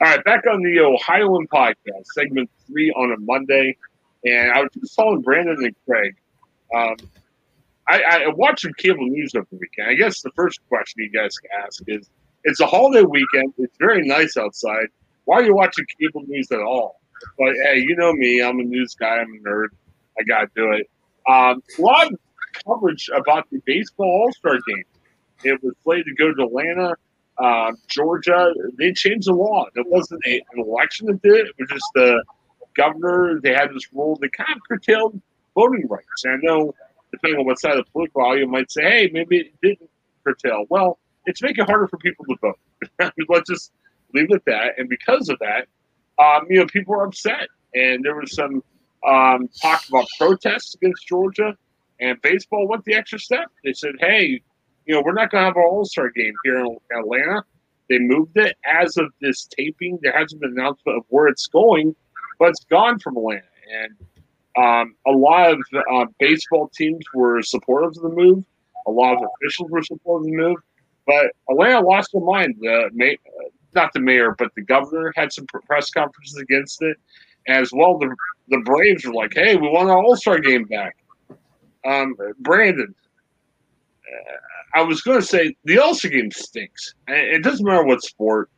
All right, back on the Ohioan podcast, segment three on a Monday, and I was just telling Brandon and Craig. Um, I, I watched some cable news over the weekend. I guess the first question you guys can ask is: It's a holiday weekend. It's very nice outside. Why are you watching cable news at all? But hey, you know me. I'm a news guy. I'm a nerd. I gotta do it. Um, a lot of coverage about the baseball All Star game. It was slated to go to Atlanta uh, Georgia, they changed the law. It wasn't a, an election that did it. It was just the governor. They had this rule that kind of curtailed voting rights. And I know, depending on what side of the political aisle, you might say, hey, maybe it didn't curtail. Well, it's making it harder for people to vote. Let's just leave it at that. And because of that, um, you know, people were upset. And there was some um, talk about protests against Georgia. And baseball went the extra step. They said, hey, you know, we're not going to have our All Star game here in Atlanta. They moved it as of this taping. There hasn't been an announcement of where it's going, but it's gone from Atlanta. And um, a lot of uh, baseball teams were supportive of the move. A lot of officials were supportive of the move. But Atlanta lost their mind. The not the mayor, but the governor had some press conferences against it. As well, the, the Braves were like, hey, we want our All Star game back. Um, Brandon, I was going to say the All Star game stinks. It doesn't matter what sport.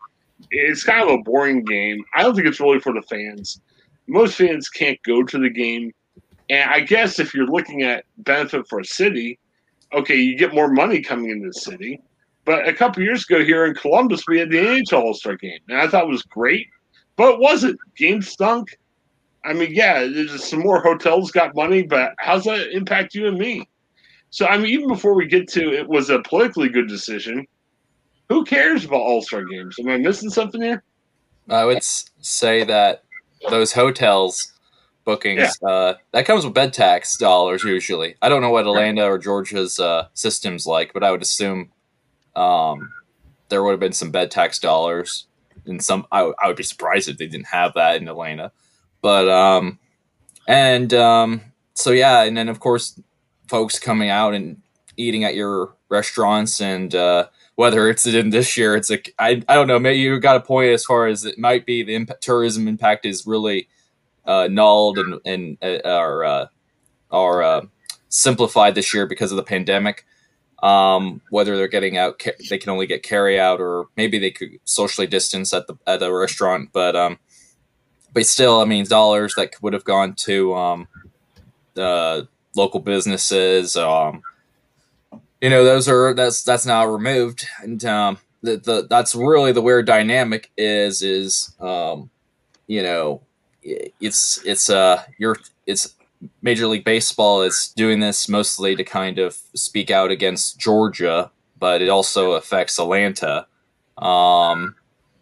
It's kind of a boring game. I don't think it's really for the fans. Most fans can't go to the game. And I guess if you're looking at benefit for a city, okay, you get more money coming into the city. But a couple years ago here in Columbus, we had the NHL All Star game, and I thought it was great. But was it? Game stunk. I mean, yeah, there's some more hotels got money, but how's that impact you and me? So I mean, even before we get to it was a politically good decision. Who cares about All Star games? Am I missing something here? I would say that those hotels bookings yeah. uh, that comes with bed tax dollars usually. I don't know what Atlanta or Georgia's uh, systems like, but I would assume um, there would have been some bed tax dollars. And some, I, I would be surprised if they didn't have that in Atlanta. But um, and um, so yeah, and then of course folks coming out and eating at your restaurants and uh, whether it's in this year it's like I, I don't know maybe you got a point as far as it might be the tourism impact is really uh, nulled and and uh, are uh, are uh, simplified this year because of the pandemic. Um, whether they're getting out they can only get carry out or maybe they could socially distance at the at the restaurant but um but still I mean dollars that would have gone to um the local businesses. Um, you know, those are that's that's now removed, and um, the, the that's really the weird dynamic is is um, you know it's it's uh you're it's Major League Baseball is doing this mostly to kind of speak out against Georgia, but it also affects Atlanta. Um,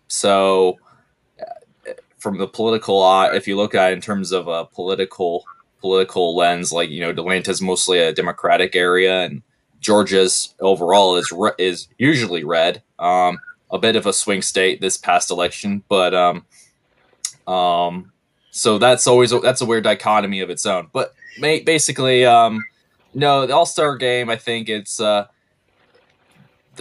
so uh, from the political, if you look at it in terms of a political political lens, like you know, Atlanta's mostly a Democratic area, and Georgia's overall is re- is usually red. Um, a bit of a swing state this past election, but um, um, so that's always a, that's a weird dichotomy of its own. But basically, um, no, the All Star game. I think it's. Uh,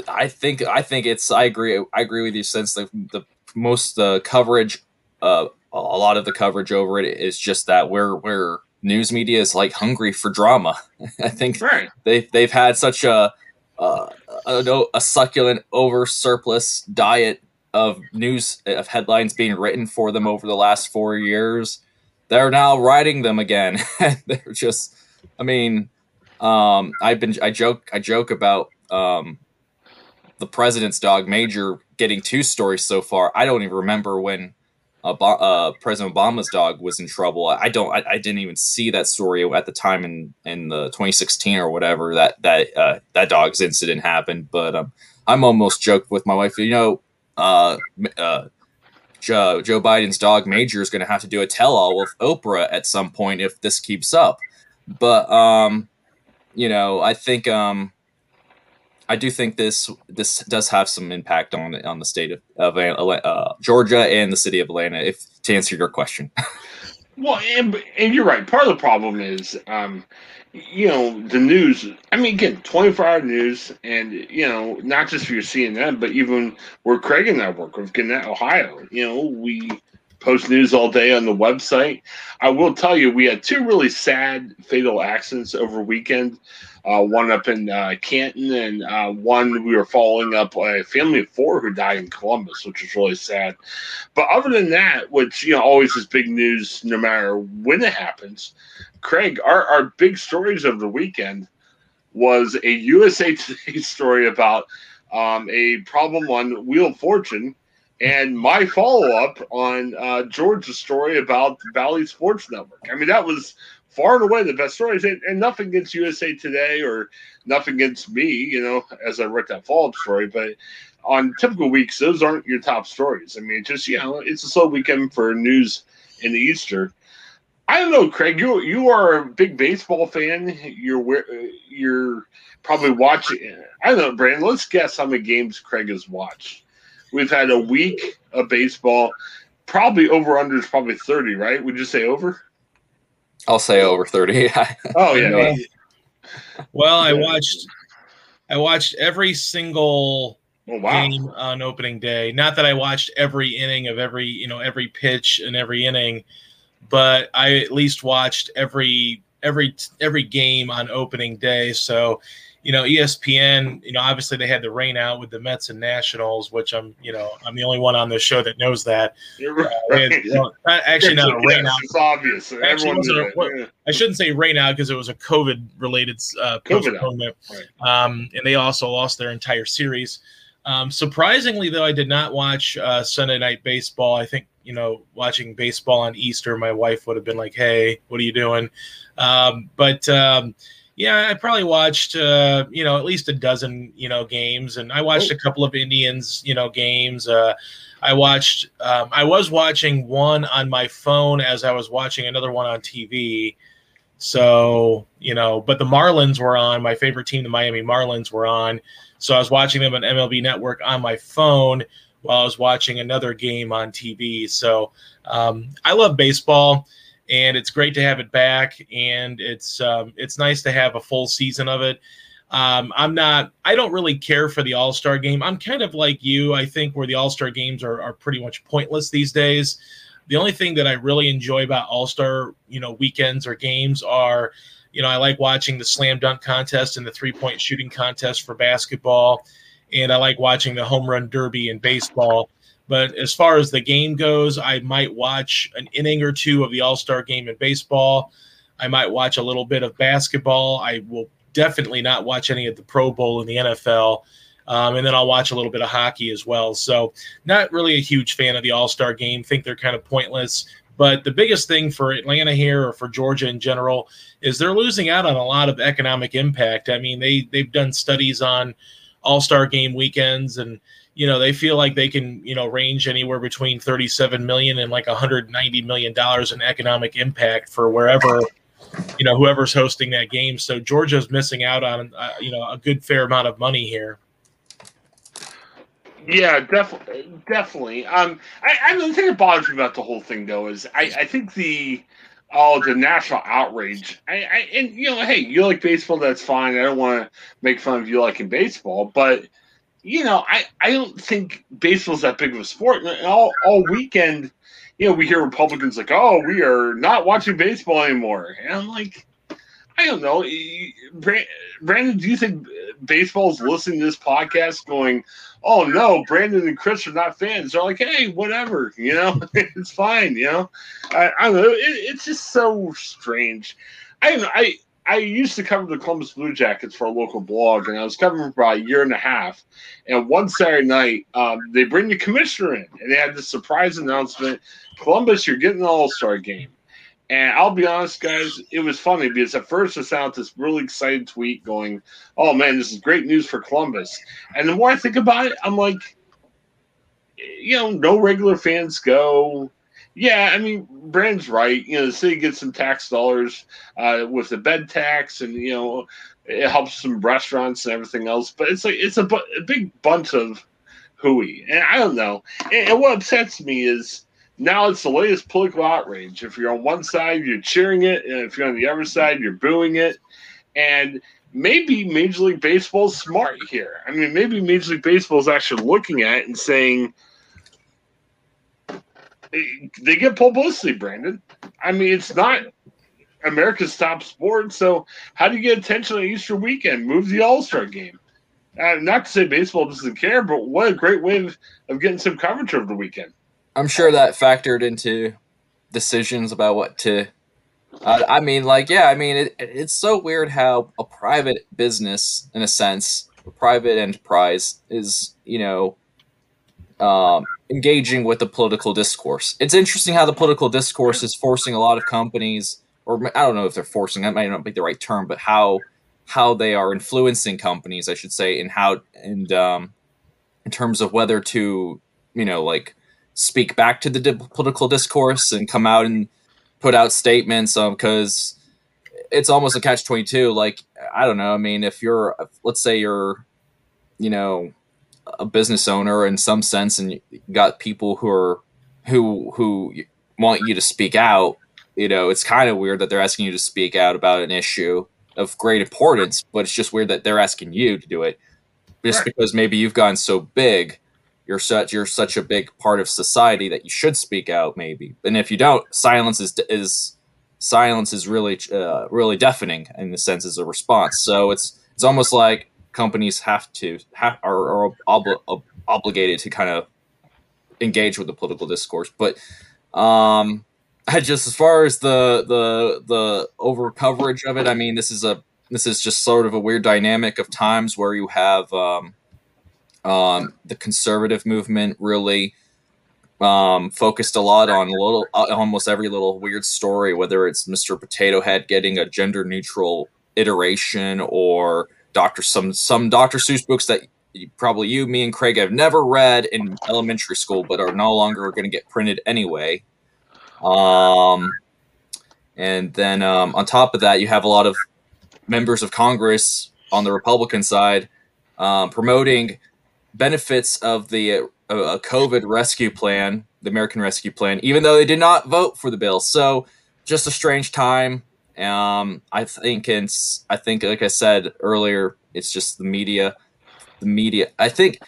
I think I think it's. I agree. I agree with you. Since the the most uh, coverage, uh, a lot of the coverage over it is just that we're we're news media is like hungry for drama. I think right. they they've had such a uh, a, a succulent over surplus diet of news of headlines being written for them over the last four years. They're now writing them again. They're just, I mean, um, I've been I joke I joke about um, the president's dog Major getting two stories so far. I don't even remember when uh, uh, President Obama's dog was in trouble. I don't. I, I, didn't even see that story at the time in in the 2016 or whatever that that uh, that dog's incident happened. But um, I'm almost joked with my wife. You know, uh, uh, Joe, Joe Biden's dog Major is going to have to do a tell-all with Oprah at some point if this keeps up. But um, you know, I think um, I do think this this does have some impact on on the state of, of uh, Georgia and the city of Atlanta. If to answer your question. Well, and, and you're right. Part of the problem is, um, you know, the news. I mean, again, 24 hour news, and you know, not just for your CNN, but even where Craig and I work with Gannett, Ohio. You know, we post news all day on the website. I will tell you, we had two really sad fatal accidents over weekend. Uh, one up in uh, Canton, and uh, one we were following up a family of four who died in Columbus, which was really sad. But other than that, which you know always is big news, no matter when it happens. Craig, our, our big stories of the weekend was a USA Today story about um, a problem on Wheel of Fortune and my follow up on uh, George's story about Bally Sports Network. I mean, that was far and away the best stories, and, and, nothing against USA Today or nothing against me, you know, as I wrote that follow up story. But on typical weeks, those aren't your top stories. I mean, just you know, it's a slow weekend for news in the Easter. I don't know, Craig. You you are a big baseball fan. You're you're probably watching. I don't know, Brandon. Let's guess how many games Craig has watched. We've had a week of baseball. Probably over under is probably 30, right? Would you say over? I'll say over 30. oh, yeah. well, I watched I watched every single oh, wow. game on opening day. Not that I watched every inning of every, you know, every pitch and every inning, but I at least watched every every every game on opening day. So you know, ESPN, you know, obviously they had the rain out with the Mets and Nationals, which I'm, you know, I'm the only one on this show that knows that. You're uh, right. Uh, you know, actually, not a rain yes, out. It's obvious. A, yeah. I shouldn't say rain out because it was a COVID related uh, postponement. Right. Um, and they also lost their entire series. Um, surprisingly, though, I did not watch uh, Sunday Night Baseball. I think you know, watching baseball on Easter, my wife would have been like, "Hey, what are you doing?" Um, but um, yeah, I probably watched uh, you know at least a dozen you know games, and I watched oh. a couple of Indians you know games. Uh, I watched. Um, I was watching one on my phone as I was watching another one on TV. So you know, but the Marlins were on. My favorite team, the Miami Marlins, were on. So I was watching them on MLB Network on my phone while I was watching another game on TV. So um, I love baseball and it's great to have it back. And it's um, it's nice to have a full season of it. Um, I'm not. I don't really care for the All Star game. I'm kind of like you. I think where the All Star games are are pretty much pointless these days. The only thing that I really enjoy about All Star, you know, weekends or games are, you know, I like watching the slam dunk contest and the three point shooting contest for basketball, and I like watching the home run derby in baseball. But as far as the game goes, I might watch an inning or two of the All Star game in baseball. I might watch a little bit of basketball. I will definitely not watch any of the Pro Bowl in the NFL. Um, and then I'll watch a little bit of hockey as well. So, not really a huge fan of the All Star game. Think they're kind of pointless. But the biggest thing for Atlanta here or for Georgia in general is they're losing out on a lot of economic impact. I mean, they they've done studies on All Star game weekends and you know they feel like they can you know range anywhere between 37 million and like 190 million dollars in economic impact for wherever you know whoever's hosting that game. So georgia's missing out on uh, you know a good fair amount of money here. Yeah definitely definitely. Um i i the thing that bothers me about the whole thing though is i i think the oh the national outrage I, I and you know hey you like baseball that's fine. I don't want to make fun of you liking baseball but you know, I, I don't think baseball's that big of a sport. And all, all weekend, you know, we hear Republicans like, oh, we are not watching baseball anymore. And I'm like, I don't know. Brandon, do you think baseball's listening to this podcast going, oh, no, Brandon and Chris are not fans? They're like, hey, whatever, you know, it's fine, you know? I, I don't know. It, it's just so strange. I, don't know. I, I used to cover the Columbus Blue Jackets for a local blog, and I was covering for about a year and a half. And one Saturday night, um, they bring the commissioner in, and they had this surprise announcement: Columbus, you're getting an All Star game. And I'll be honest, guys, it was funny because at first I sent this really excited tweet going, "Oh man, this is great news for Columbus." And the more I think about it, I'm like, you know, no regular fans go yeah, I mean, Brand's right. You know, the city gets some tax dollars uh, with the bed tax, and you know, it helps some restaurants and everything else. But it's like it's a, bu- a big bunch of hooey, and I don't know. And, and, what upsets me is now it's the latest political outrage. If you're on one side, you're cheering it, and if you're on the other side, you're booing it. And maybe Major League Baseball's smart here. I mean, maybe Major League Baseball is actually looking at it and saying they get publicity, Brandon. I mean, it's not America's top sport. So, how do you get attention on Easter weekend? Move the All Star game. Uh, not to say baseball doesn't care, but what a great way of, of getting some coverage over the weekend. I'm sure that factored into decisions about what to. Uh, I mean, like, yeah, I mean, it, it's so weird how a private business, in a sense, a private enterprise, is you know, um, engaging with the political discourse. It's interesting how the political discourse is forcing a lot of companies, or I don't know if they're forcing. That might not be the right term, but how how they are influencing companies, I should say, and how and um, in terms of whether to you know like speak back to the di- political discourse and come out and put out statements because um, it's almost a catch 22 like i don't know i mean if you're let's say you're you know a business owner in some sense and got people who are who who want you to speak out you know it's kind of weird that they're asking you to speak out about an issue of great importance but it's just weird that they're asking you to do it. Just right. because maybe you've gotten so big you're such you're such a big part of society that you should speak out maybe. And if you don't silence is is silence is really uh, really deafening in the sense as a response. So it's it's almost like companies have to have are, are ob- obligated to kind of engage with the political discourse but um I just as far as the the the over coverage of it i mean this is a this is just sort of a weird dynamic of times where you have um um, the conservative movement really um, focused a lot on little, uh, almost every little weird story, whether it's Mr. Potato Head getting a gender neutral iteration or Doctor some some Doctor Seuss books that probably you, me, and Craig have never read in elementary school, but are no longer going to get printed anyway. Um, and then um, on top of that, you have a lot of members of Congress on the Republican side um, promoting benefits of the uh, COVID rescue plan, the American Rescue Plan, even though they did not vote for the bill. So just a strange time. Um, I think it's, I think, like I said earlier, it's just the media. The media. I think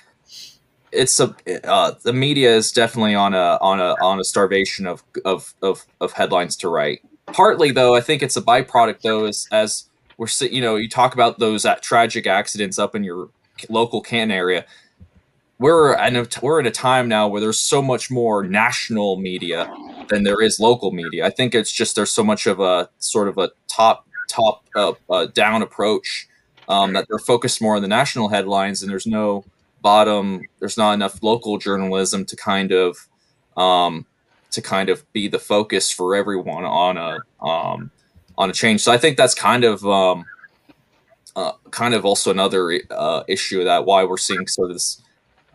it's a uh, the media is definitely on a on a on a starvation of of of, of headlines to write. Partly though, I think it's a byproduct though, as as we're you know you talk about those tragic accidents up in your local Canton area we're in a, we're in a time now where there's so much more national media than there is local media. I think it's just there's so much of a sort of a top top uh, uh, down approach um, that they're focused more on the national headlines, and there's no bottom. There's not enough local journalism to kind of um, to kind of be the focus for everyone on a um, on a change. So I think that's kind of um, uh, kind of also another uh, issue that why we're seeing sort of this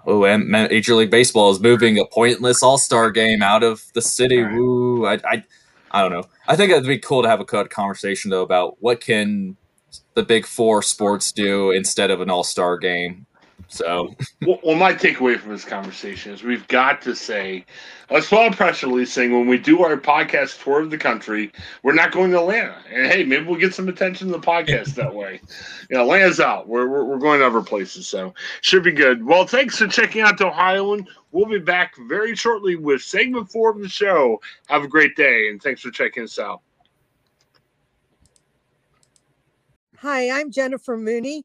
Oh, and Major League Baseball is moving a pointless All Star game out of the city. Right. Woo! I, I, I don't know. I think it'd be cool to have a conversation though about what can the Big Four sports do instead of an All Star game. So, well, well, my takeaway from this conversation is we've got to say, let's put a press release saying when we do our podcast tour of the country, we're not going to Atlanta. And hey, maybe we'll get some attention to the podcast that way. You know, Atlanta's out. We're, we're, we're going to other places. So, should be good. Well, thanks for checking out the Ohioan. We'll be back very shortly with segment four of the show. Have a great day, and thanks for checking us out. Hi, I'm Jennifer Mooney.